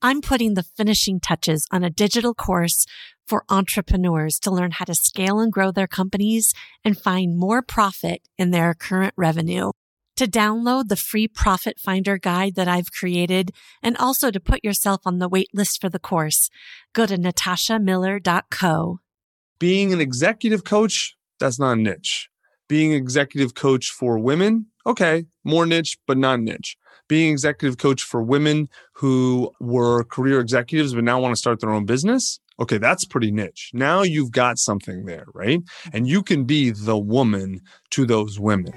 I'm putting the finishing touches on a digital course for entrepreneurs to learn how to scale and grow their companies and find more profit in their current revenue. To download the free profit finder guide that I've created and also to put yourself on the wait list for the course, go to natashamiller.co. Being an executive coach, that's not a niche. Being an executive coach for women, okay, more niche, but not niche being executive coach for women who were career executives but now want to start their own business. Okay, that's pretty niche. Now you've got something there, right? And you can be the woman to those women.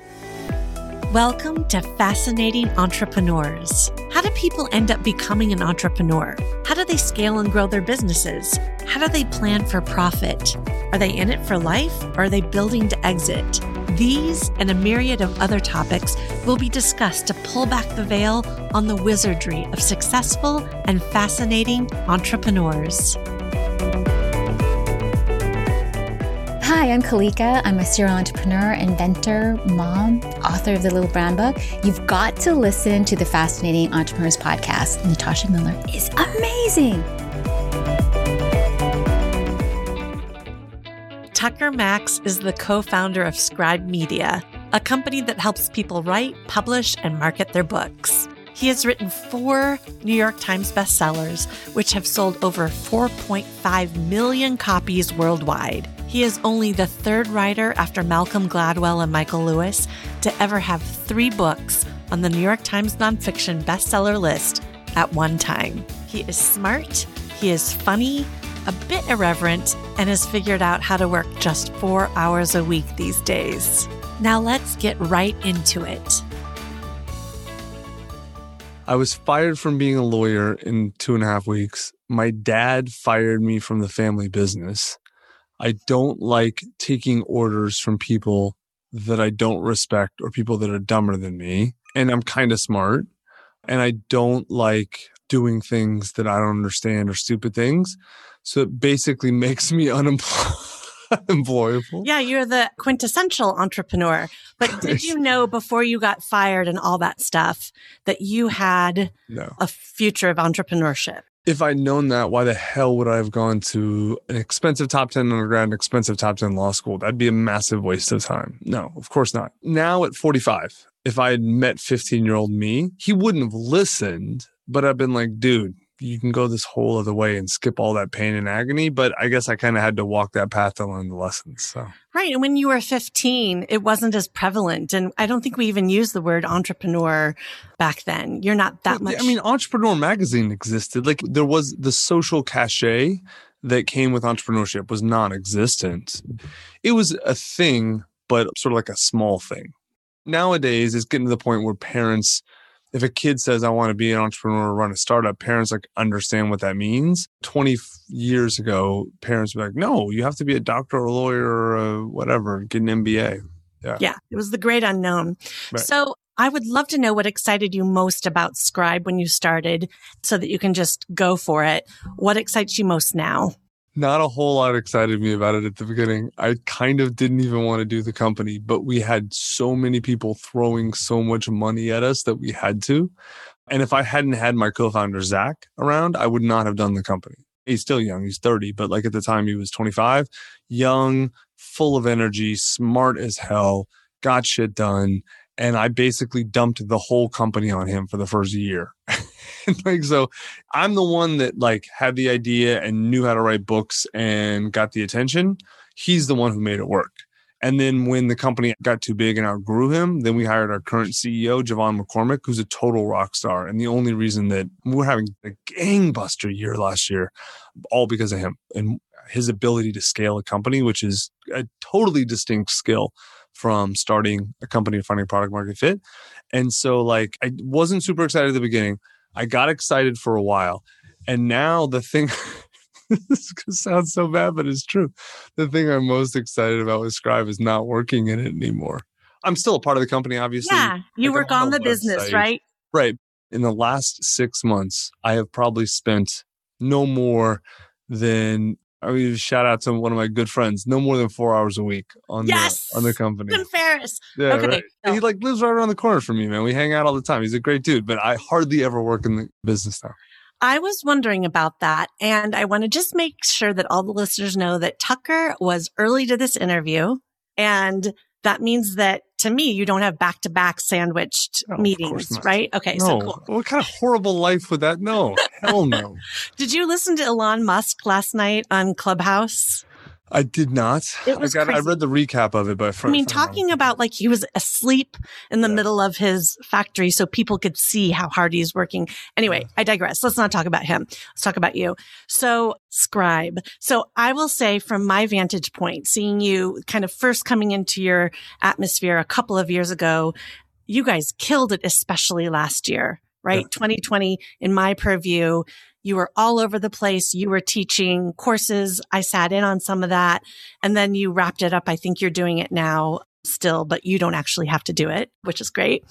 Welcome to Fascinating Entrepreneurs. How do people end up becoming an entrepreneur? How do they scale and grow their businesses? How do they plan for profit? Are they in it for life or are they building to exit? These and a myriad of other topics will be discussed to pull back the veil on the wizardry of successful and fascinating entrepreneurs. Hi, I'm Kalika. I'm a serial entrepreneur, inventor, mom, author of the Little Brown Book. You've got to listen to the Fascinating Entrepreneurs podcast. Natasha Miller is amazing. Tucker Max is the co founder of Scribe Media, a company that helps people write, publish, and market their books. He has written four New York Times bestsellers, which have sold over 4.5 million copies worldwide. He is only the third writer after Malcolm Gladwell and Michael Lewis to ever have three books on the New York Times nonfiction bestseller list at one time. He is smart, he is funny, a bit irreverent, and has figured out how to work just four hours a week these days. Now let's get right into it. I was fired from being a lawyer in two and a half weeks. My dad fired me from the family business. I don't like taking orders from people that I don't respect or people that are dumber than me. And I'm kind of smart. And I don't like doing things that I don't understand or stupid things. So it basically makes me unemployable. Yeah, you're the quintessential entrepreneur. But did you know before you got fired and all that stuff that you had no. a future of entrepreneurship? If I'd known that, why the hell would I have gone to an expensive top 10 undergrad, an expensive top 10 law school? That'd be a massive waste of time. No, of course not. Now at 45, if I had met 15 year old me, he wouldn't have listened, but I've been like, dude, you can go this whole other way and skip all that pain and agony. But I guess I kind of had to walk that path to learn the lessons. So. Right. And when you were 15, it wasn't as prevalent. And I don't think we even used the word entrepreneur back then. You're not that much. I mean, Entrepreneur Magazine existed. Like there was the social cachet that came with entrepreneurship was non existent. It was a thing, but sort of like a small thing. Nowadays, it's getting to the point where parents if a kid says, I want to be an entrepreneur or run a startup, parents like understand what that means. 20 years ago, parents were like, no, you have to be a doctor or a lawyer or a whatever, get an MBA. Yeah. Yeah. It was the great unknown. Right. So I would love to know what excited you most about Scribe when you started so that you can just go for it. What excites you most now? Not a whole lot excited me about it at the beginning. I kind of didn't even want to do the company, but we had so many people throwing so much money at us that we had to. And if I hadn't had my co-founder Zach around, I would not have done the company. He's still young. He's 30, but like at the time he was 25, young, full of energy, smart as hell, got shit done. And I basically dumped the whole company on him for the first year. like so i'm the one that like had the idea and knew how to write books and got the attention. He's the one who made it work. And then when the company got too big and outgrew him then we hired our current ceo JeVon McCormick who's a total rock star. And the only reason that we're having a gangbuster year last year all because of him and his ability to scale a company which is a totally distinct skill from starting a company and finding product market fit. And so like I wasn't super excited at the beginning. I got excited for a while. And now the thing, this sounds so bad, but it's true. The thing I'm most excited about with Scribe is not working in it anymore. I'm still a part of the company, obviously. Yeah, you work on the business, right? Right. In the last six months, I have probably spent no more than I mean, shout out to one of my good friends. No more than four hours a week on yes! the on the company. Tim Ferriss. Yeah, okay. right. He like lives right around the corner from me, man. We hang out all the time. He's a great dude, but I hardly ever work in the business now. I was wondering about that. And I want to just make sure that all the listeners know that Tucker was early to this interview. And that means that to me, you don't have back to back sandwiched Oh, meetings, right? Okay. no. So cool. What kind of horrible life would that? No. Hell no. Did you listen to Elon Musk last night on Clubhouse? I did not. It was I, got, I read the recap of it, but I mean, talking about like he was asleep in the Yeah. middle of his factory so people could see how hard he's working. Anyway, I digress. Let's not talk about him. Let's talk about you. So scribe. So I will say from my vantage point, seeing you kind of first coming into your atmosphere a couple of years ago, you guys killed it, especially last year, right? Yeah. 2020 in my purview. You were all over the place. You were teaching courses. I sat in on some of that and then you wrapped it up. I think you're doing it now still, but you don't actually have to do it, which is great.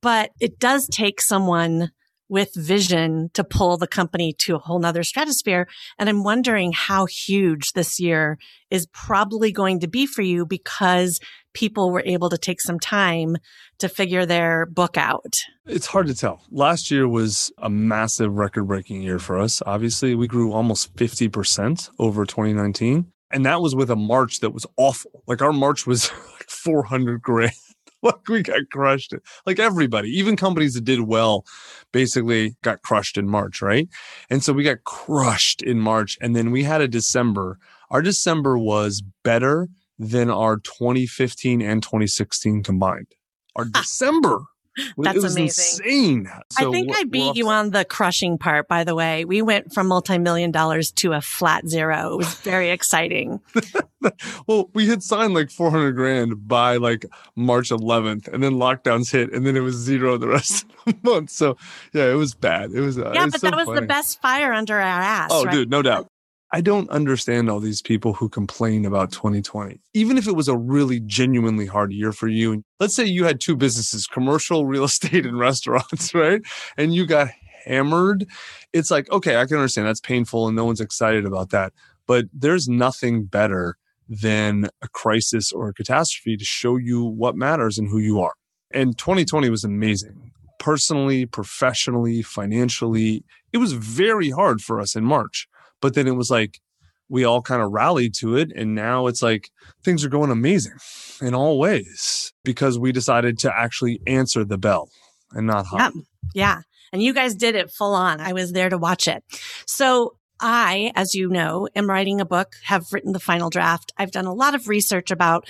But it does take someone with vision to pull the company to a whole nother stratosphere. And I'm wondering how huge this year is probably going to be for you because people were able to take some time to figure their book out. It's hard to tell. Last year was a massive record breaking year for us. Obviously, we grew almost 50% over 2019. And that was with a March that was awful. Like our March was like 400 grand. like we got crushed. Like everybody, even companies that did well, basically got crushed in March, right? And so we got crushed in March. And then we had a December. Our December was better than our 2015 and 2016 combined. Our December. That's was amazing. insane. I think we're- I beat off- you on the crushing part, by the way. We went from multi-million dollars to a flat zero. It was very exciting. Well, we had signed like 400 grand by like March 11th, and then lockdowns hit, and then it was zero the rest of the month. So, yeah, it was bad. It was, uh, yeah, it but so that was the best fire under our ass. Oh, right? dude, no doubt. I don't understand all these people who complain about 2020. Even if it was a really genuinely hard year for you, let's say you had two businesses, commercial real estate and restaurants, right? And you got hammered. It's like, okay, I can understand that's painful and no one's excited about that. But there's nothing better than a crisis or a catastrophe to show you what matters and who you are. And 2020 was amazing. Personally, professionally, financially, it was very hard for us in March. But then it was like we all kind of rallied to it. And now it's like things are going amazing in all ways because we decided to actually answer the bell and not Yeah. hide. Yeah. And you guys did it full on. I was there to watch it. So I, as you know, am writing a book, have written the final draft. I've done a lot of research about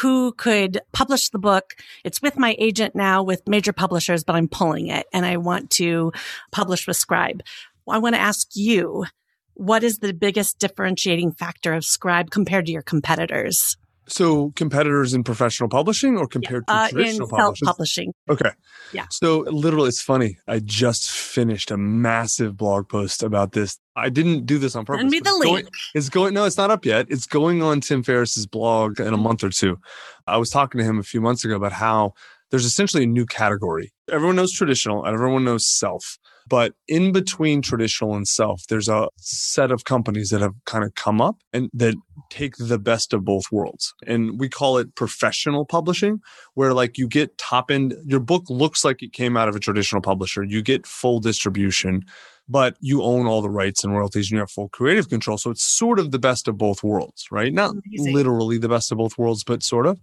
who could publish the book. It's with my agent now with major publishers, but I'm pulling it and I want to publish with Scribe. I want to ask you, what is the biggest differentiating factor of Scribe compared to your competitors? So competitors in professional publishing or compared to Uh, in traditional publishing? publishing. Okay. Yeah. So literally, it's funny. I just finished a massive blog post about this. I didn't do this on purpose. Send me the it's going- link. It's going, no, it's not up yet. It's going on Tim Ferriss's blog in a month or two. I was talking to him a few months ago about how there's essentially a new category. Everyone knows traditional and everyone knows self. But in between traditional and self, there's a set of companies that have kind of come up and that take the best of both worlds. And we call it professional publishing, where like you get top end, your book looks like it came out of a traditional publisher. You get full distribution, but you own all the rights and royalties and you have full creative control. So it's sort of the best of both worlds, right? Not Amazing. literally the best of both worlds, but sort of.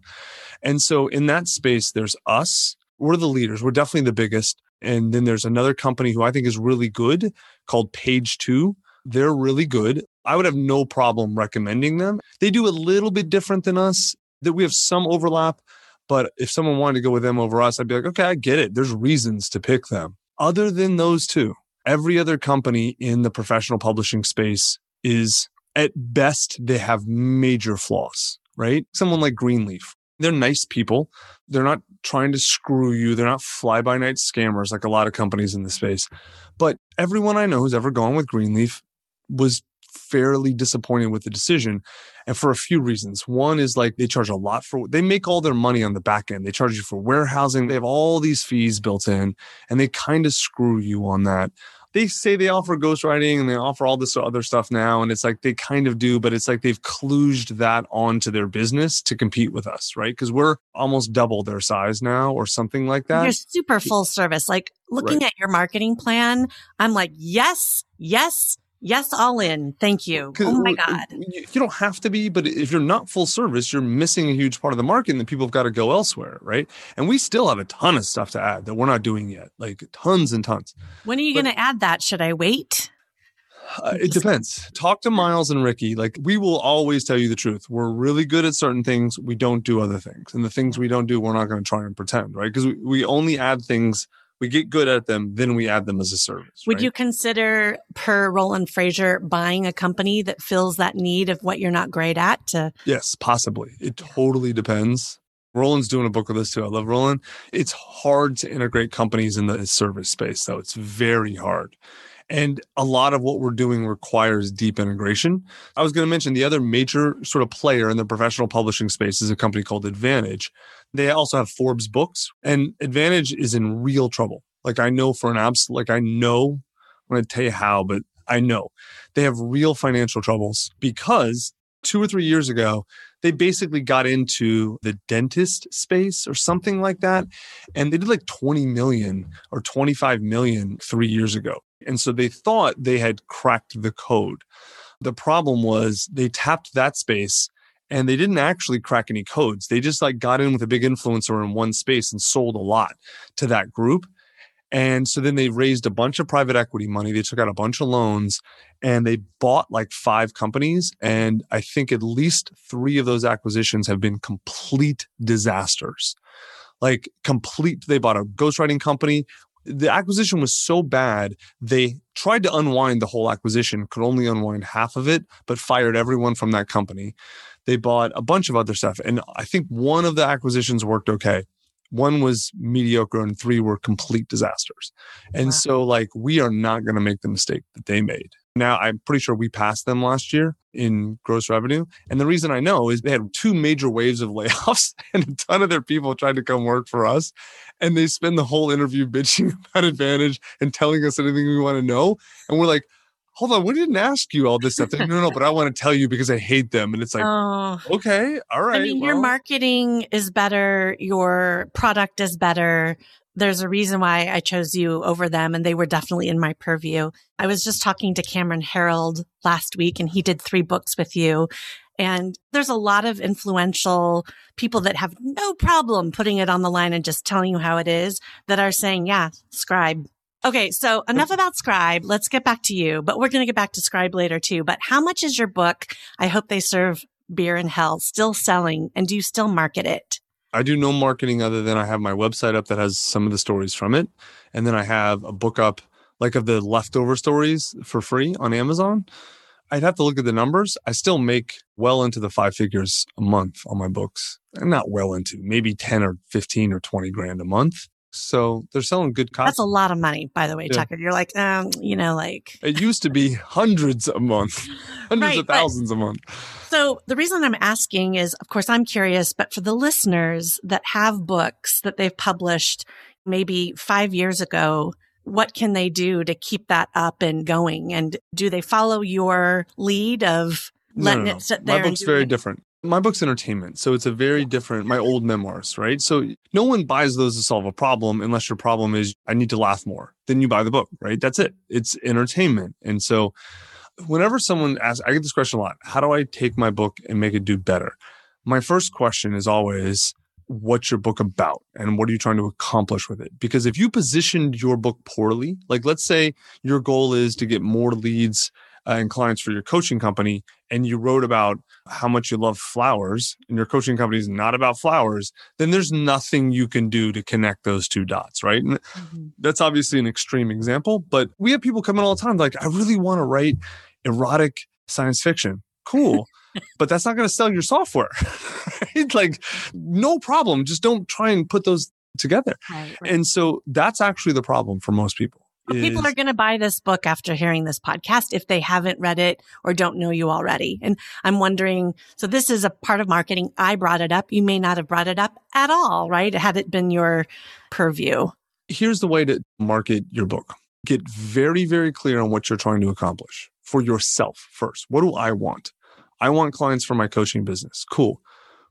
And so in that space, there's us. We're the leaders. We're definitely the biggest. And then there's another company who I think is really good called Page Two. They're really good. I would have no problem recommending them. They do a little bit different than us, that we have some overlap. But if someone wanted to go with them over us, I'd be like, okay, I get it. There's reasons to pick them. Other than those two, every other company in the professional publishing space is at best, they have major flaws, right? Someone like Greenleaf, they're nice people. They're not trying to screw you. They're not fly by night scammers like a lot of companies in the space. But everyone I know who's ever gone with Greenleaf was fairly disappointed with the decision. And for a few reasons. One is like they charge a lot for, they make all their money on the back end. They charge you for warehousing. They have all these fees built in and they kind of screw you on that they say they offer ghostwriting and they offer all this other stuff now. And it's like they kind of do, but it's like they've kludged that onto their business to compete with us, right? Because we're almost double their size now or something like that. You're super full service. Like looking right. at your marketing plan, I'm like, yes, yes, Yes, all in. Thank you. Oh my God. You don't have to be, but if you're not full service, you're missing a huge part of the market and then people have got to go elsewhere, right? And we still have a ton of stuff to add that we're not doing yet, like tons and tons. When are you going to add that? Should I wait? Uh, it depends. Talk to Miles and Ricky. Like we will always tell you the truth. We're really good at certain things. We don't do other things. And the things we don't do, we're not going to try and pretend, right? Because we, we only add things we get good at them, then we add them as a service. Would right? you consider, per Roland Frasier, buying a company that fills that need of what you're not great at? To yes, possibly. It totally depends. Roland's doing a book with us too. I love Roland. It's hard to integrate companies in the service space, though. It's very hard. And a lot of what we're doing requires deep integration. I was going to mention the other major sort of player in the professional publishing space is a company called Advantage. They also have Forbes books, and Advantage is in real trouble. Like I know for an abs, like I know, I'm going to tell you how, but I know they have real financial troubles because two or three years ago, they basically got into the dentist space or something like that. And they did like 20 million or 25 million three years ago. And so they thought they had cracked the code. The problem was they tapped that space and they didn't actually crack any codes. They just like got in with a big influencer in one space and sold a lot to that group. And so then they raised a bunch of private equity money. They took out a bunch of loans and they bought like five companies. And I think at least three of those acquisitions have been complete disasters. Like complete, they bought a ghostwriting company. The acquisition was so bad, they tried to unwind the whole acquisition, could only unwind half of it, but fired everyone from that company. They bought a bunch of other stuff. And I think one of the acquisitions worked okay. One was mediocre and three were complete disasters. And wow. so, like, we are not going to make the mistake that they made. Now, I'm pretty sure we passed them last year in gross revenue. And the reason I know is they had two major waves of layoffs and a ton of their people tried to come work for us. And they spend the whole interview bitching about Advantage and telling us anything we want to know. And we're like, hold on, we didn't ask you all this stuff. no, no, no, but I want to tell you because I hate them. And it's like, oh, okay, all right. I mean, well. your marketing is better, your product is better. There's a reason why I chose you over them, and they were definitely in my purview. I was just talking to Cameron Herold last week, and he did three books with you. And there's a lot of influential people that have no problem putting it on the line and just telling you how it is that are saying, yeah, scribe, Okay, so enough about Scribe. Let's get back to you, but we're going to get back to Scribe later too. But how much is your book? I hope they serve beer in hell still selling and do you still market it? I do no marketing other than I have my website up that has some of the stories from it. And then I have a book up like of the leftover stories for free on Amazon. I'd have to look at the numbers. I still make well into the five figures a month on my books. And not well into, maybe 10 or 15 or 20 grand a month. So they're selling good copies. That's a lot of money, by the way, yeah. Tucker. You're like, um, you know, like it used to be hundreds a month, hundreds right, of thousands a month. So the reason I'm asking is, of course, I'm curious, but for the listeners that have books that they've published maybe five years ago, what can they do to keep that up and going? And do they follow your lead of letting no, no, no. it sit there? My book's very different. My book's entertainment, so it's a very different. My old memoirs, right? So no one buys those to solve a problem unless your problem is I need to laugh more. Then you buy the book, right? That's it. It's entertainment, and so whenever someone asks, I get this question a lot: How do I take my book and make it do better? My first question is always, what's your book about and what are you trying to accomplish with it? Because if you positioned your book poorly, like let's say your goal is to get more leads and clients for your coaching company and you wrote about how much you love flowers and your coaching company is not about flowers then there's nothing you can do to connect those two dots right and mm-hmm. that's obviously an extreme example but we have people coming in all the time like i really want to write erotic science fiction cool but that's not going to sell your software right? like no problem just don't try and put those together right, right. and so that's actually the problem for most people is, people are going to buy this book after hearing this podcast if they haven't read it or don't know you already. And I'm wondering, so this is a part of marketing. I brought it up. You may not have brought it up at all, right? Had it been your purview. Here's the way to market your book. get very, very clear on what you're trying to accomplish for yourself first. What do I want? I want clients for my coaching business. Cool.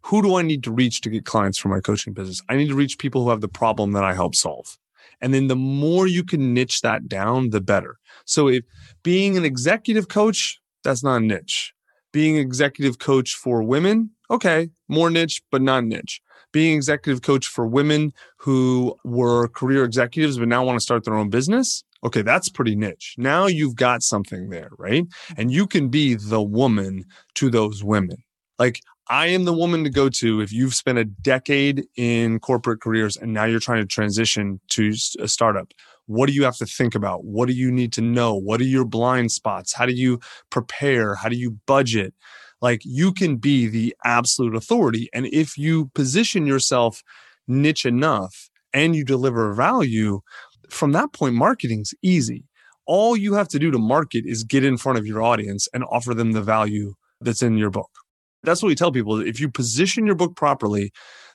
Who do I need to reach to get clients for my coaching business? I need to reach people who have the problem that I help solve. And then the more you can niche that down, the better. So if being an executive coach, that's not a niche. Being executive coach for women, okay, more niche, but not niche. Being executive coach for women who were career executives but now want to start their own business, okay, that's pretty niche. Now you've got something there, right? Hmm. And you can be the woman to those women. Like I am the woman to go to if you've spent a decade in corporate careers and now you're trying to transition to a startup. What do you have to think about? What do you need to know? What are your blind spots? How do you prepare? How do you budget? Like you can be the absolute authority. And if you position yourself niche enough and you deliver value, from that point, marketing's easy. All you have to do to market is get in front of your audience and offer them the value that's in your book. That's what we tell people. If you position your book properly,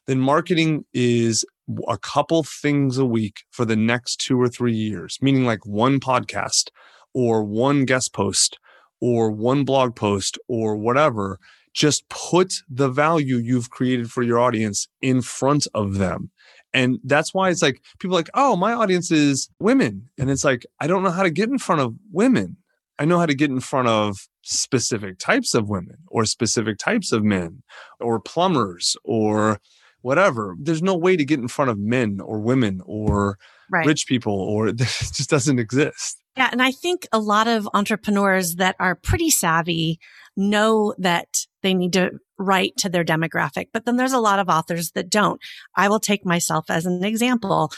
then marketing is a couple things a week for the next two or three years, meaning like one podcast or one guest post or one blog post or whatever. Just put the value you've created for your audience in front of them. And that's why it's like people like, oh, my audience is women. And it's like, I don't know how to get in front of women. I know how to get in front of specific types of women or specific types of men or plumbers or whatever. There's no way to get in front of men or women or right. rich people or it just doesn't exist. Yeah. And I think a lot of entrepreneurs that are pretty savvy know that they need to write to their demographic, but then there's a lot of authors that don't. I will take myself as an example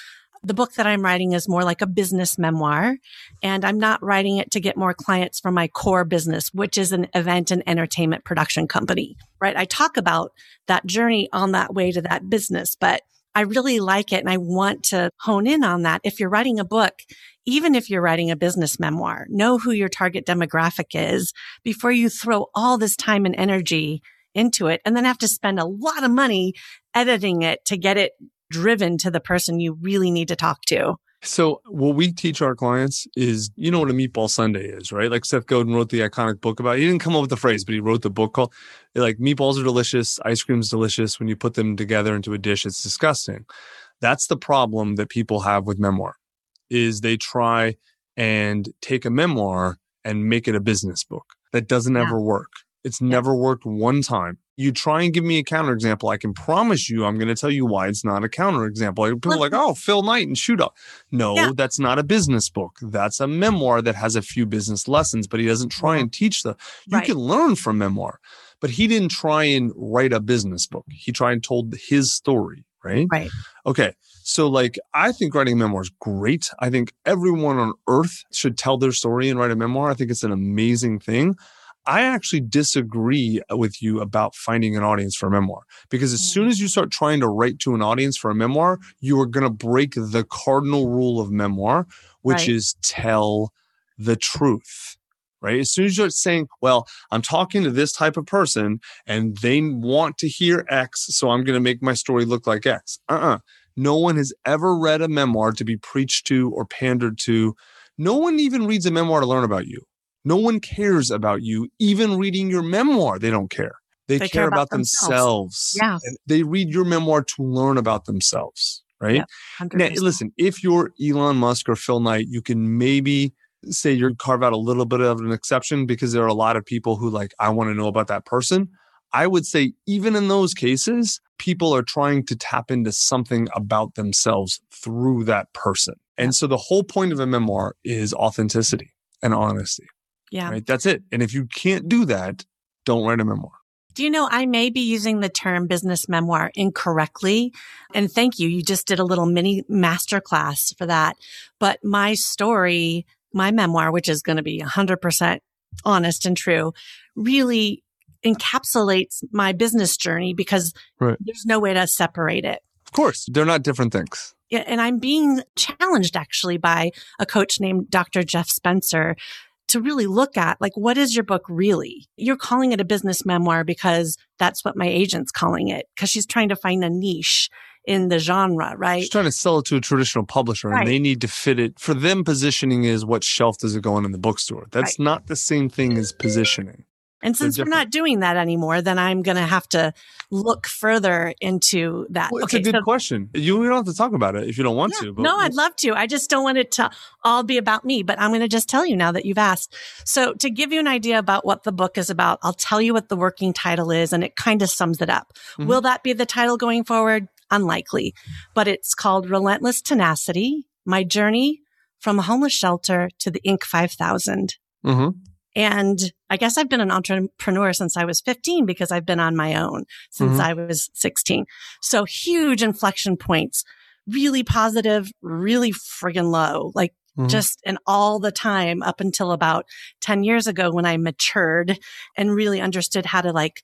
the book that I'm writing is more like a business memoir and I'm not writing it to get more clients from my core business, which is an event and entertainment production company, right? I talk about that journey on that way to that business, but I really like it and I want to hone in on that. If you're writing a book, even if you're writing a business memoir, know who your target demographic is before you throw all this time and energy into it and then have to spend a lot of money editing it to get it driven to the person you really need to talk to. So, what we teach our clients is, you know what a meatball sundae is, right? Like Seth Godin wrote the iconic book about. It. He didn't come up with the phrase, but he wrote the book called like meatballs are delicious, ice cream's delicious. When you put them together into a dish, it's disgusting. That's the problem that people have with memoir, is they try and take a memoir and make it a business book. That doesn't yeah. ever work. It's yeah. never worked one time you try and give me a counterexample, I can promise you I'm going to tell you why it's not a counterexample. People are like, oh, Phil Knight and Shoe Dog. No, yeah. that's not a business book. That's a memoir that has a few business lessons, but he doesn't try and teach the. You right. can learn from memoir, but he didn't try and write a business book. He tried and told his story, right? Right. Okay. So, like, I think writing memoir is great. I think everyone on earth should tell their story and write a memoir. I think it's an amazing thing. I actually disagree with you about finding an audience for a memoir because as soon mm. as you start trying to write to an audience for a memoir, you are going to break the cardinal rule of memoir, which right. is tell the truth. Right. As soon as you're saying, well, I'm talking to this type of person and they want to hear X, so I'm going to make my story look like X. Uh uh-uh. uh No one has ever read a memoir to be preached to or pandered to. No one even reads a memoir to learn about you. No one cares about you. Even reading your memoir, they don't care. They, they care, care, about, about themselves. themselves. Yeah. And they read your memoir to learn about themselves. Right. Yeah, now, listen, if you're Elon Musk or Phil Knight, you can maybe say you carve out a little bit of an exception because there are a lot of people who like, I want to know about that person. I would say, even in those cases, people are trying to tap into something about themselves through that person. And so the whole point of a memoir is authenticity and honesty. Yeah. Right. That's it. And if you can't do that, don't write a memoir. Do you know, I may be using the term business memoir incorrectly. And thank you. You just did a little mini masterclass for that. But my story, my memoir, which is going to be 100% honest and true, really encapsulates my business journey because right. there's no way to separate it. Of course, they're not different things. Yeah, and I'm being challenged actually by a coach named Dr. Jeff Spencer to really look at like, what is your book really? You're calling it a business memoir because that's what my agent's calling it because she's trying to find a niche in the genre, right? She's trying to sell it to a traditional publisher Right. and they need to fit it. For them, positioning is what shelf does it go on in the bookstore. That's not the same thing as positioning. And since we're not doing that anymore, then I'm going to have to look further into that. Well, it's okay, a good so- question. You don't have to talk about it if you don't want Yeah. to. But no, I'd love to. I just don't want it to all be about me, but I'm going to just tell you now that you've asked. So to give you an idea about what the book is about, I'll tell you what the working title is and it kind of sums it up. Mhm. Will that be the title going forward? Unlikely, but it's called Relentless Tenacity, My Journey from a Homeless Shelter to the Inc. 5000. Mhm. And I guess I've been an entrepreneur since I was 15 because I've been on my own since Mhm. I was 16. So huge inflection points, really positive, really friggin' low, like Mhm. just and all the time up until about 10 years ago when I matured and really understood how to like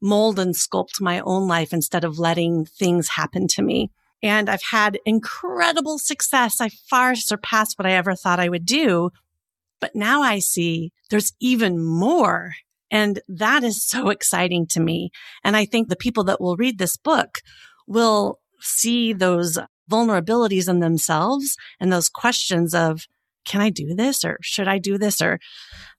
mold and sculpt my own life instead of letting things happen to me. And I've had incredible success. I far surpassed what I ever thought I would do. But now I see there's even more. And that is so exciting to me. And I think the people that will read this book will see those vulnerabilities in themselves and those questions of, can I do this? Or should I do this? Or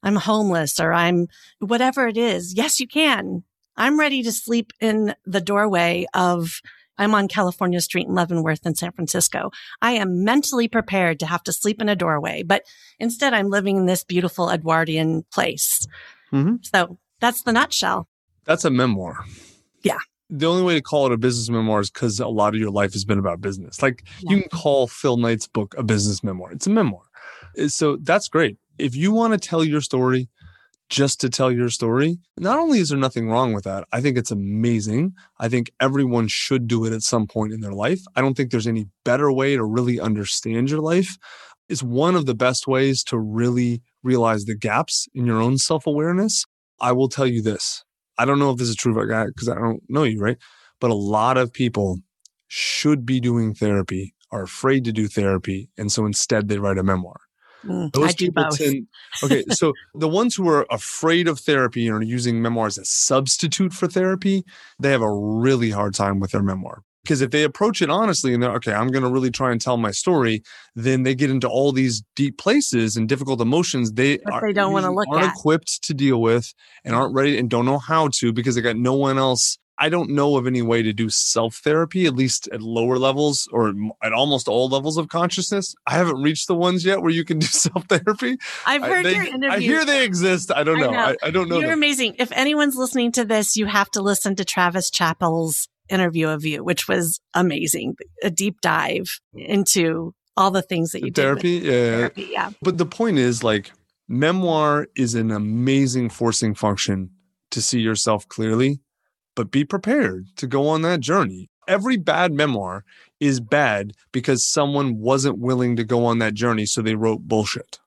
I'm homeless or I'm whatever it is. Yes, you can. I'm ready to sleep in the doorway of I'm on California Street in Leavenworth in San Francisco. I am mentally prepared to have to sleep in a doorway, but instead I'm living in this beautiful Edwardian place. Mhm. So that's the nutshell. That's a memoir. Yeah. The only way to call it a business memoir is because a lot of your life has been about business. Like you can call Phil Knight's book a business memoir. It's a memoir. So that's great. If you want to tell your story just to tell your story, not only is there nothing wrong with that, I think it's amazing. I think everyone should do it at some point in their life. I don't think there's any better way to really understand your life. It's one of the best ways to really realize the gaps in your own self awareness. I will tell you this. I don't know if this is true because I don't know you, right? But a lot of people should be doing therapy, are afraid to do therapy. And so instead they write a memoir. Mm, Those I do people both. tend- okay, so the ones who are afraid of therapy and are using memoir as a substitute for therapy, they have a really hard time with their memoir. Because if they approach it honestly and they're okay, I'm going to really try and tell my story, then they get into all these deep places and difficult emotions they they don't wanna usually look aren't at. equipped to deal with and aren't ready and don't know how to because they got no one else. I don't know of any way to do self therapy, at least at lower levels or at almost all levels of consciousness. I haven't reached the ones yet where you can do self therapy. I've I- heard they- your interview. I hear they exist. I don't I know. know. I, I don't know. You're them. amazing. If anyone's listening to this, you have to listen to Travis Chappell's interview of you, which was amazing. A deep dive into all the things that you with Therapy, yeah. therapy. Yeah. But the point is, like, memoir is an amazing forcing function to see yourself clearly, but be prepared to go on that journey. Every bad memoir is bad because someone wasn't willing to go on that journey, so they wrote bullshit.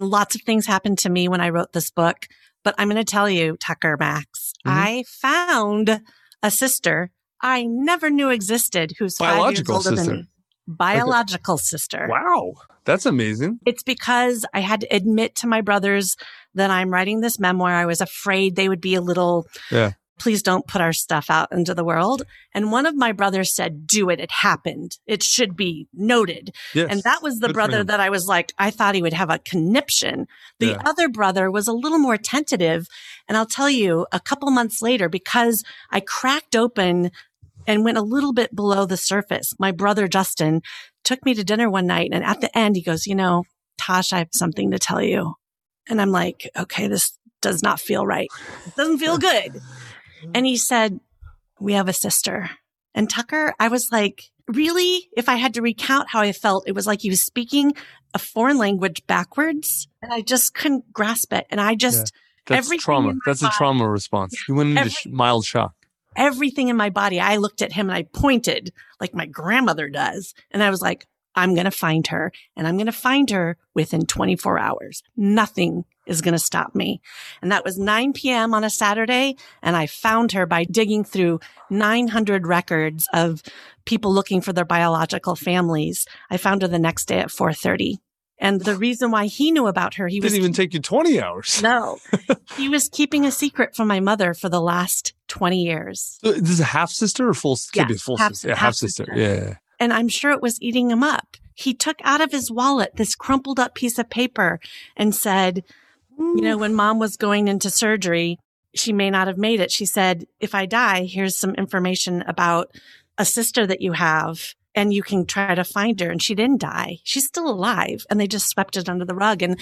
Lots of things happened to me when I wrote this book, but I'm going to tell you, Tucker Max, Mhm. I found a sister I never knew existed who's Biological five years older sister. than me. Biological sister. Wow. That's amazing. It's because I had to admit to my brothers that I'm writing this memoir. I was afraid they would be a little, Yeah. Please don't put our stuff out into the world. And one of my brothers said, do it. It happened. It should be noted. Yes. And that was the Good brother that I was like, I thought he would have a conniption. The Yeah. other brother was a little more tentative. And I'll tell you a couple months later, because I cracked open and went a little bit below the surface, my brother Justin took me to dinner one night. And at the end, he goes, you know, Tosh, I have something to tell you. And I'm like, okay, this does not feel right. It doesn't feel good. Mm-hmm. And he said, we have a sister. And Tucker, I was like, really? If I had to recount how I felt, it was like he was speaking a foreign language backwards and I just couldn't grasp it. And I just, That's everything trauma. That's a trauma response. You went into Every- mild shock. everything in my body, I looked at him and I pointed like my grandmother does. And I was like, I'm going to find her and I'm going to find her within 24 hours. Nothing is going to stop me. And that was 9 p.m. on a Saturday. And I found her by digging through 900 records of people looking for their biological families. I found her the next day at 430. And the reason why he knew about her, he Didn't was even take you 20 hours. no, he was keeping a secret from my mother for the last 20 years. So This is a half sister or full, yeah, be a full half, sister? Yeah, half half sister. sister. Yeah. And I'm sure it was eating him up. He took out of his wallet this crumpled up piece of paper and said, you mm. know, when mom was going into surgery, she may not have made it. She said, if I die, here's some information about a sister that you have and you can try to find her. And she didn't die. She's still alive and they just swept it under the rug. And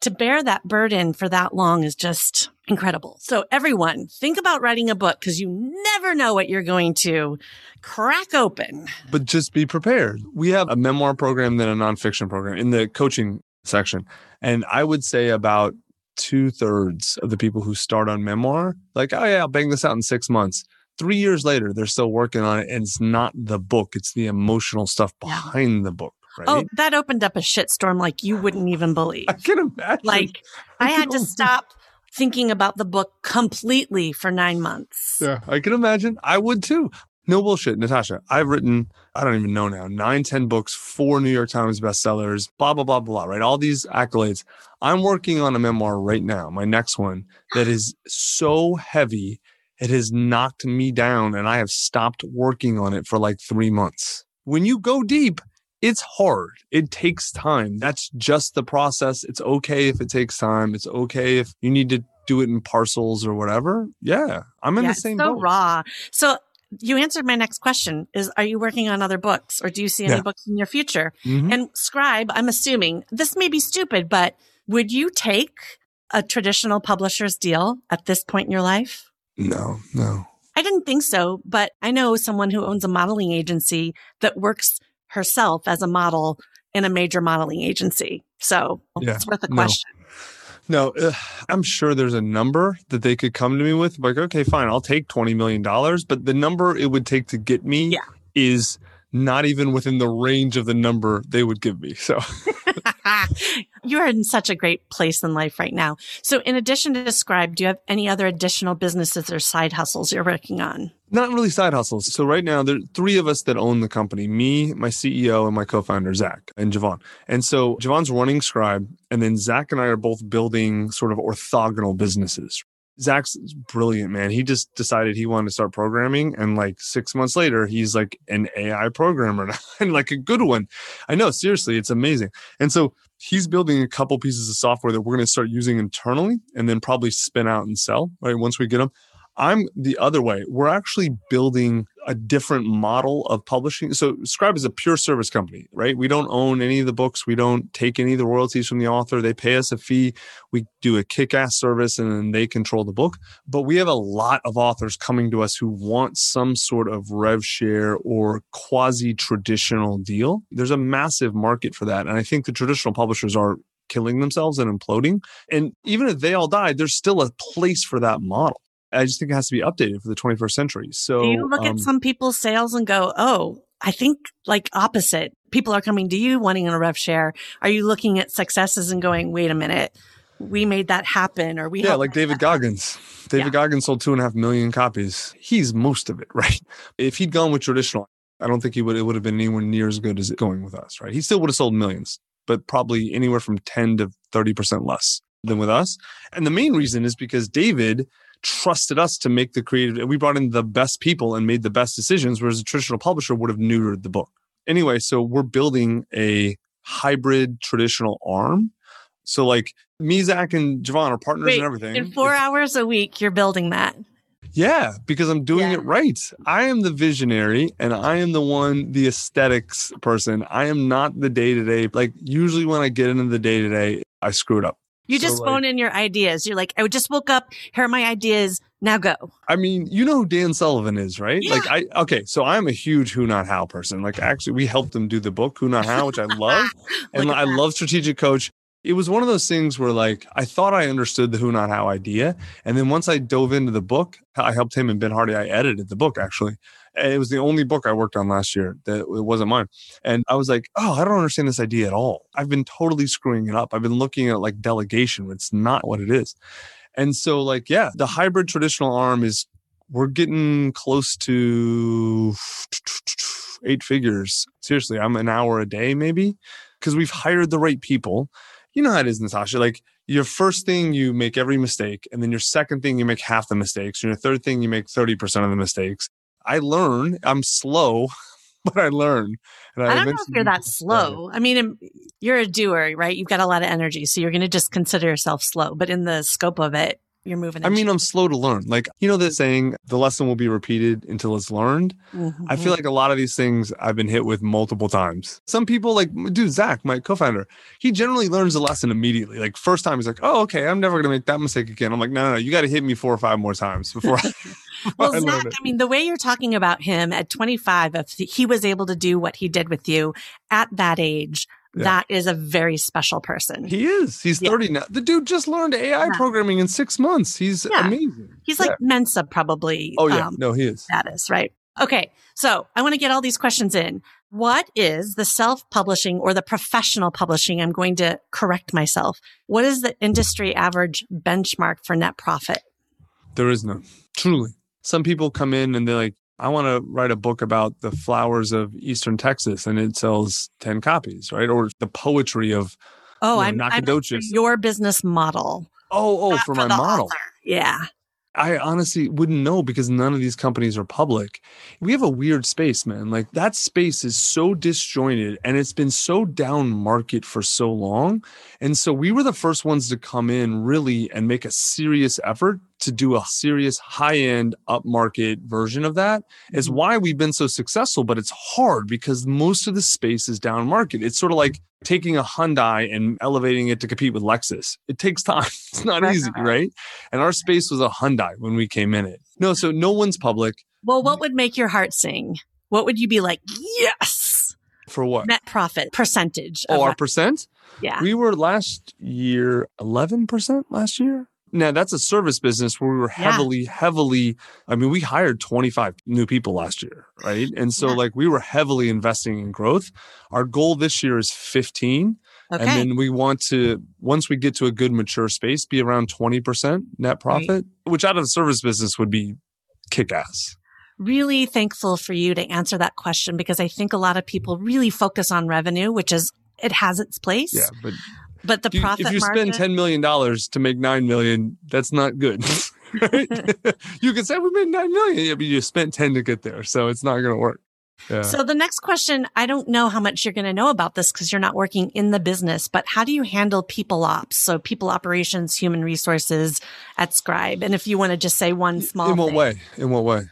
to bear that burden for that long is just incredible. So everyone think about writing a book because you never know what you're going to crack open. but just be prepared. We have a memoir program, then a nonfiction program in the coaching section. And I would say about two thirds of the people who start on memoir, like, oh, yeah, I'll bang this out in six months. Three years later, they're still working on it. And it's not the book, it's the emotional stuff Yeah. behind the book, oh, right? Oh, that opened up a shitstorm like you wouldn't even believe. I can imagine. Like I had to stop thinking about the book completely for nine months. Yeah, I can imagine. I would too. No bullshit, Natasha. I've written, I don't even know now, nine, ten books, four New York Times bestsellers, blah, blah, blah, blah, right? All these accolades. I'm working on a memoir right now, my next one, that is so heavy, it has knocked me down, and I have stopped working on it for like three months. When you go deep, it's hard. It takes time. That's just the process. It's okay if it takes time. It's okay if you need to do it in parcels or whatever. Yeah, I'm in yeah, the same so boat. raw. So you answered my next question is are you working on other books or do you see any Yeah. books in your future? Mhm. And scribe, I'm assuming this may be stupid, but would you take a traditional publisher's deal at this point in your life? No, no. I didn't think so, but I know someone who owns a modeling agency that works herself as a model in a major modeling agency. So Yeah, it's worth a question. No, uh, I'm sure there's a number that they could come to me with. Like, okay, fine, I'll take $20 million. But the number it would take to get me Yeah. is not even within the range of the number they would give me. So, you are in such a great place in life right now. So, in addition to Scribe, do you have any other additional businesses or side hustles you're working on? not really side hustles. So, right now, there are three of us that own the company me, my CEO, and my co founder, Zach and JeVon. And so, JeVon's running Scribe. And then Zach and I are both building sort of orthogonal businesses. Zach's brilliant, man. He just decided he wanted to start programming. And like six months later, he's like an AI programmer and like a good one. I know, seriously, it's amazing. And so he's building a couple pieces of software that we're going to start using internally and then probably spin out and sell, right? Once we get them. I'm the other way. We're actually building a different model of publishing. So Scribe is a pure service company, right? We don't own any of the books. We don't take any of the royalties from the author. They pay us a fee. We do a kick-ass service and then they control the book. But we have a lot of authors coming to us who want some sort of rev share or quasi traditional deal. There's a massive market for that. And I think the traditional publishers are killing themselves and imploding. And even if they all died, there's still a place for that model. I just think it has to be updated for the 21st century. So do you look um, at some people's sales and go, oh, I think like opposite. People are coming to you wanting a rev share. Are you looking at successes and going, wait a minute, we made that happen or we yeah, like David that Goggins. David Yeah. Goggins sold two and a half million copies. He's most of it, right? If he'd gone with traditional, I don't think he would. It would have been anywhere near as good as it going with us, right? He still would have sold millions, but probably anywhere from ten to thirty percent less than with us. And the main reason is because David trusted us to make the creative. We brought in the best people and made the best decisions, whereas a traditional publisher would have neutered the book. Anyway, so we're building a hybrid traditional arm. So like me, Zach, and JeVon are partners Wait, and everything. In four It's- hours a week, you're building that. yeah, because I'm doing Yeah. it right. I am the visionary and I am the one, the aesthetics person. I am not the day to day. Like, usually when I get into the day to day, I screw it up. You So, just like- phone in your ideas. You're like, I just woke up. Here are my ideas. Now go. I mean, you know who Dan Sullivan is, right? Yeah. Like, I, okay, so I'm a huge Who Not How person. Like, actually, we helped him do the book, Who Not How, which I love. and I that. love Strategic Coach. It was one of those things where, like, I thought I understood the Who Not How idea. And then once I dove into the book, I helped him and Ben Hardy. I edited the book, actually. And it was the only book I worked on last year that it wasn't mine. And I was like, oh, I don't understand this idea at all. I've been totally screwing it up. I've been looking at like delegation. It's not what it is. And so, like, yeah, the hybrid traditional arm is we're getting close to eight figures. Seriously, I'm an hour a day, maybe because we've hired the right people. You know how it is, Natasha. Like your first thing, you make every mistake. And then your second thing, you make half the mistakes. And your third thing, you make 30% of the mistakes. I learn. I'm slow, but I learn. And I, I don't know if you're that slow. I mean, um, you're a doer, right? You've got a lot of energy. So you're going to just consider yourself slow. But in the scope of it, you're moving. I mean, I'm slow to learn. Like, you know, the saying, the lesson will be repeated until it's learned. Mm-hmm. I feel like a lot of these things I've been hit with multiple times. Some people, like, dude, Zach, my co founder, he generally learns the lesson immediately. Like, first time, he's like, oh, okay, I'm never going to make that mistake again. I'm like, no, no, no, you got to hit me four or five more times before I. well, I Zach, I mean, the way you're talking about him at 25, if he was able to do what he did with you at that age, yeah. that is a very special person. He is. He's yeah. 30 now. The dude just learned AI yeah. programming in six months. He's amazing. He's like Mensa, probably. Oh, yeah. Um, no, he is. That is, right. Okay. So I want to get all these questions in. What is the self publishing or the professional publishing? I'm going to correct myself. What is the industry average benchmark for net profit? There is none, truly. Some people come in and they're like, I want to write a book about the flowers of Eastern Texas and it sells 10 copies, right? Or the poetry of Oh, you know, I'm, I'm your business model. Oh, oh, for, for my model. Author. Yeah. I honestly wouldn't know because none of these companies are public. We have a weird space, man. Like that space is so disjointed and it's been so down market for so long. And so we were the first ones to come in really and make a serious effort to do a serious high end upmarket version of that is mm-hmm. why we've been so successful. But it's hard because most of the space is down market. It's sort of like taking a Hyundai and elevating it to compete with Lexus. It takes time. It's not easy, right? And our space was a Hyundai when we came in it. No, so no one's public. Well, what would make your heart sing? What would you be like? Yes. For what? Net profit percentage. Oh, our percent? Yeah. We were last year 11% last year. Now that's a service business where we were heavily, yeah. heavily. I mean, we hired 25 new people last year, right? And so, yeah. like, we were heavily investing in growth. Our goal this year is 15. Okay. And then we want to, once we get to a good mature space, be around 20% net profit, right. which out of the service business would be kick ass really thankful for you to answer that question because I think a lot of people really focus on revenue, which is it has its place. Yeah, but but the you, profit if you spend ten million dollars to make nine million, that's not good. you can say we made nine million, yeah, but you spent ten to get there, so it's not going to work. Yeah. So the next question, I don't know how much you're going to know about this because you're not working in the business, but how do you handle people ops? So people operations, human resources at Scribe. And if you want to just say one small In what thing. way? In what way?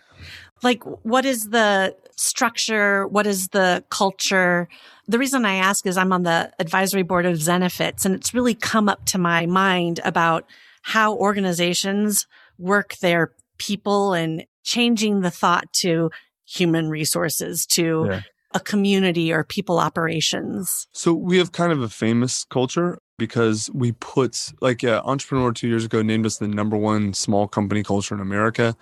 Like what is the structure? What is the culture? The reason I ask is I'm on the advisory board of Zenefits and it's really come up to my mind about how organizations work their people and changing the thought to human resources to yeah. a community or people operations. So we have kind of a famous culture because we put like uh, entrepreneur two years ago named us the number one small company culture in America.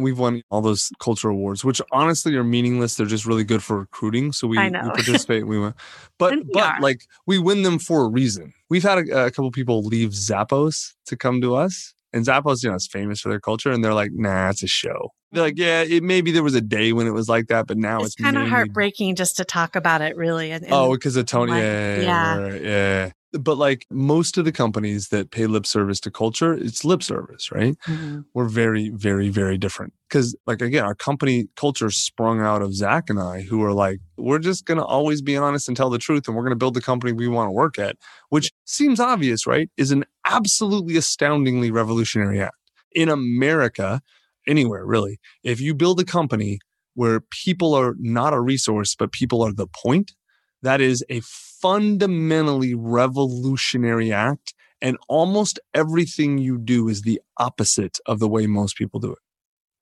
We've won all those culture awards, which honestly are meaningless. They're just really good for recruiting. So we, we participate. we win, but but like we win them for a reason. We've had a, a couple people leave Zappos to come to us, and Zappos, you know, is famous for their culture, and they're like, "Nah, it's a show." They're like, "Yeah, it, maybe there was a day when it was like that, but now it's, it's kind of heartbreaking just to talk about it, really." And, and oh, because of Tony, yeah, yeah, yeah but like most of the companies that pay lip service to culture, it's lip service, right? Mm-hmm. We're very, very, very different. Because, like, again, our company culture sprung out of Zach and I, who are like, we're just going to always be honest and tell the truth, and we're going to build the company we want to work at, which seems obvious, right? Is an absolutely astoundingly revolutionary act. In America, anywhere really, if you build a company where people are not a resource, but people are the point, that is a fundamentally revolutionary act. And almost everything you do is the opposite of the way most people do it.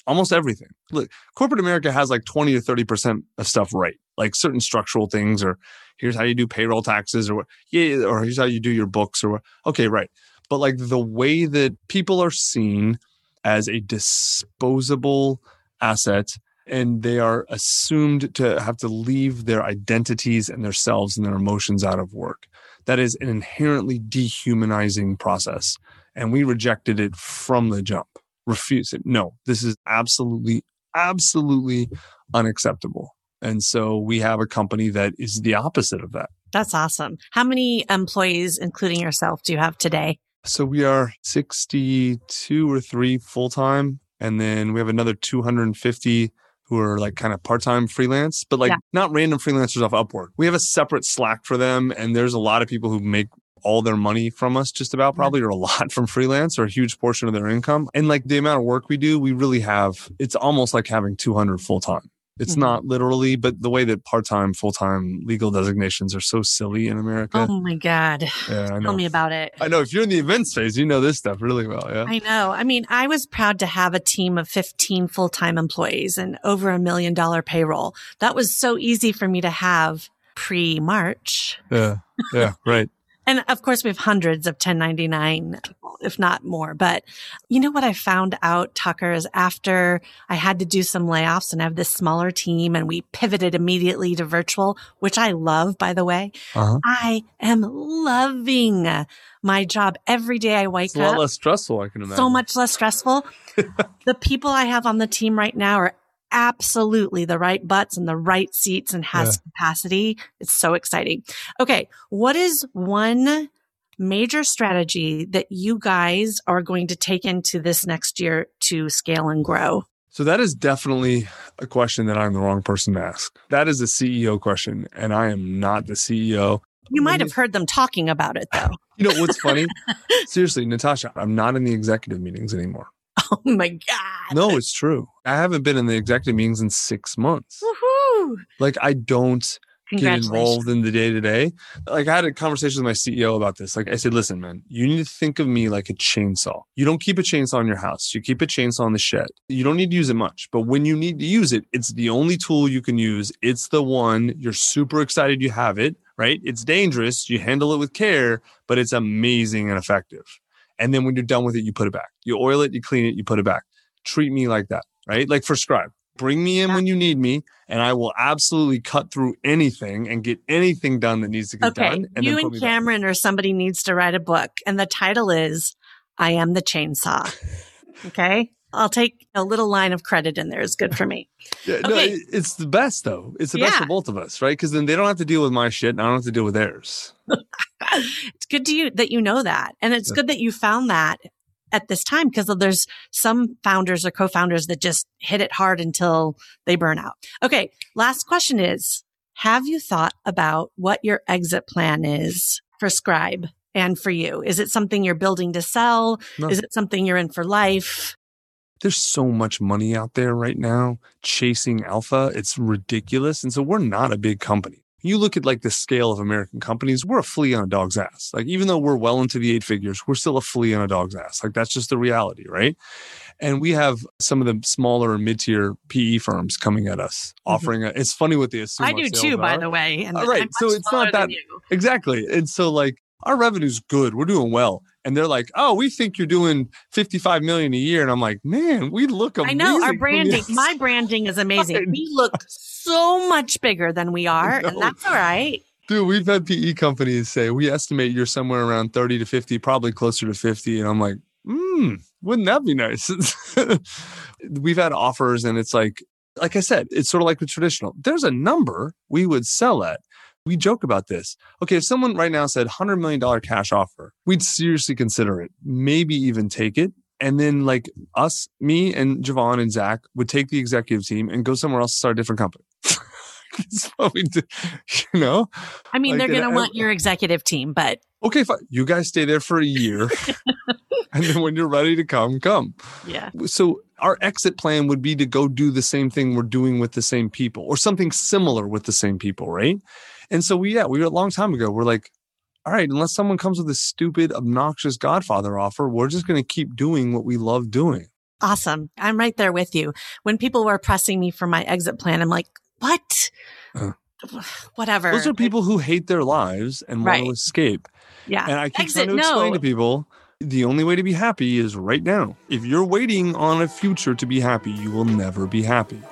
Almost everything. Look, corporate America has like 20 or 30% of stuff right. Like certain structural things, or here's how you do payroll taxes, or what, yeah, or here's how you do your books, or what. Okay, right. But like the way that people are seen as a disposable asset and they are assumed to have to leave their identities and their selves and their emotions out of work. That is an inherently dehumanizing process. And we rejected it from the jump, refused it. No, this is absolutely, absolutely unacceptable. And so we have a company that is the opposite of that. That's awesome. How many employees, including yourself, do you have today? So we are 62 or three full time. And then we have another 250 who are like kind of part time freelance, but like yeah. not random freelancers off Upwork. We have a separate Slack for them. And there's a lot of people who make all their money from us, just about probably, or a lot from freelance or a huge portion of their income. And like the amount of work we do, we really have, it's almost like having 200 full time. It's mm-hmm. not literally, but the way that part time, full time legal designations are so silly in America. Oh my God. Yeah. Tell me about it. I know. If you're in the event space, you know this stuff really well. Yeah. I know. I mean, I was proud to have a team of 15 full time employees and over a million dollar payroll. That was so easy for me to have pre March. Yeah. Yeah. Right. And of course, we have hundreds of 1099, if not more. But you know what I found out, Tucker, is after I had to do some layoffs and I have this smaller team and we pivoted immediately to virtual, which I love, by the way. Uh-huh. I am loving my job every day I wake up. a lot less stressful, I can imagine. So much less stressful. the people I have on the team right now are absolutely the right butts and the right seats and has yeah. capacity. It's so exciting. Okay. What is one major strategy that you guys are going to take into this next year to scale and grow? So that is definitely a question that I'm the wrong person to ask. That is a CEO question, and I am not the CEO. You might have heard them talking about it though. you know what's funny? Seriously, Natasha, I'm not in the executive meetings anymore. Oh my God. No, it's true. I haven't been in the executive meetings in six months. Woohoo. Like I don't get involved in the day to day. Like I had a conversation with my CEO about this. Like I said, listen, man, you need to think of me like a chainsaw. You don't keep a chainsaw in your house. You keep a chainsaw in the shed. You don't need to use it much, but when you need to use it, it's the only tool you can use. It's the one you're super excited you have it, right? It's dangerous. You handle it with care, but it's amazing and effective. And then when you're done with it, you put it back. You oil it, you clean it, you put it back. Treat me like that, right? Like for Scribe. Bring me in yeah. when you need me, and I will absolutely cut through anything and get anything done that needs to get okay. done. And you and Cameron back. or somebody needs to write a book, and the title is "I Am the Chainsaw." okay, I'll take a little line of credit in there. Is good for me. yeah, okay. no, it's the best though. It's the best for both of us, right? Because then they don't have to deal with my shit, and I don't have to deal with theirs. it's good to you that you know that. And it's yeah. good that you found that at this time because there's some founders or co-founders that just hit it hard until they burn out. Okay. Last question is, have you thought about what your exit plan is for Scribe and for you? Is it something you're building to sell? No. Is it something you're in for life? There's so much money out there right now chasing alpha. It's ridiculous. And so we're not a big company you look at like the scale of American companies, we're a flea on a dog's ass. Like even though we're well into the eight figures, we're still a flea on a dog's ass. Like that's just the reality, right? And we have some of the smaller mid-tier PE firms coming at us, mm-hmm. offering. A, it's funny what they assume. I do too, are. by the way. And uh, right, so it's not that exactly. And so like our revenue's good, we're doing well, and they're like, "Oh, we think you're doing 55 million a year," and I'm like, "Man, we look amazing." I know our branding. My branding is amazing. We look so much bigger than we are, and that's all right. Dude, we've had PE companies say we estimate you're somewhere around 30 to 50, probably closer to 50, and I'm like, hmm, wouldn't that be nice? we've had offers, and it's like, like I said, it's sort of like the traditional. There's a number we would sell at we joke about this. Okay, if someone right now said $100 million cash offer, we'd seriously consider it, maybe even take it. And then, like us, me and JeVon and Zach would take the executive team and go somewhere else to start a different company. That's what we do, you know? I mean, like, they're going to want your executive team, but. Okay, fine. You guys stay there for a year. and then when you're ready to come, come. Yeah. So our exit plan would be to go do the same thing we're doing with the same people or something similar with the same people, right? And so we, yeah, we were a long time ago, we're like, all right, unless someone comes with a stupid, obnoxious Godfather offer, we're just going to keep doing what we love doing. Awesome. I'm right there with you. When people were pressing me for my exit plan, I'm like, what? Uh, Whatever. Those are people who hate their lives and right. want to escape. Yeah. And I keep exit, trying to explain no. to people the only way to be happy is right now. If you're waiting on a future to be happy, you will never be happy.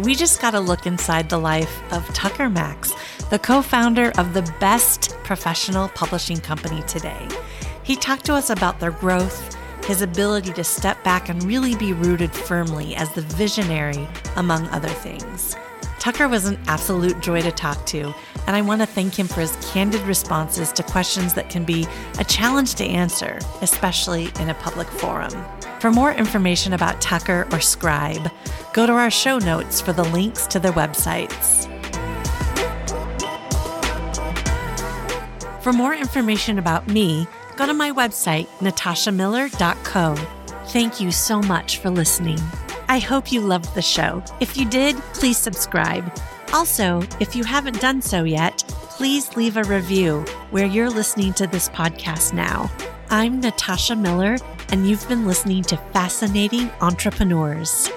We just got a look inside the life of Tucker Max, the co founder of the best professional publishing company today. He talked to us about their growth, his ability to step back and really be rooted firmly as the visionary, among other things. Tucker was an absolute joy to talk to, and I want to thank him for his candid responses to questions that can be a challenge to answer, especially in a public forum. For more information about Tucker or Scribe, go to our show notes for the links to their websites. For more information about me, go to my website, natashamiller.co. Thank you so much for listening. I hope you loved the show. If you did, please subscribe. Also, if you haven't done so yet, please leave a review where you're listening to this podcast now. I'm Natasha Miller, and you've been listening to Fascinating Entrepreneurs.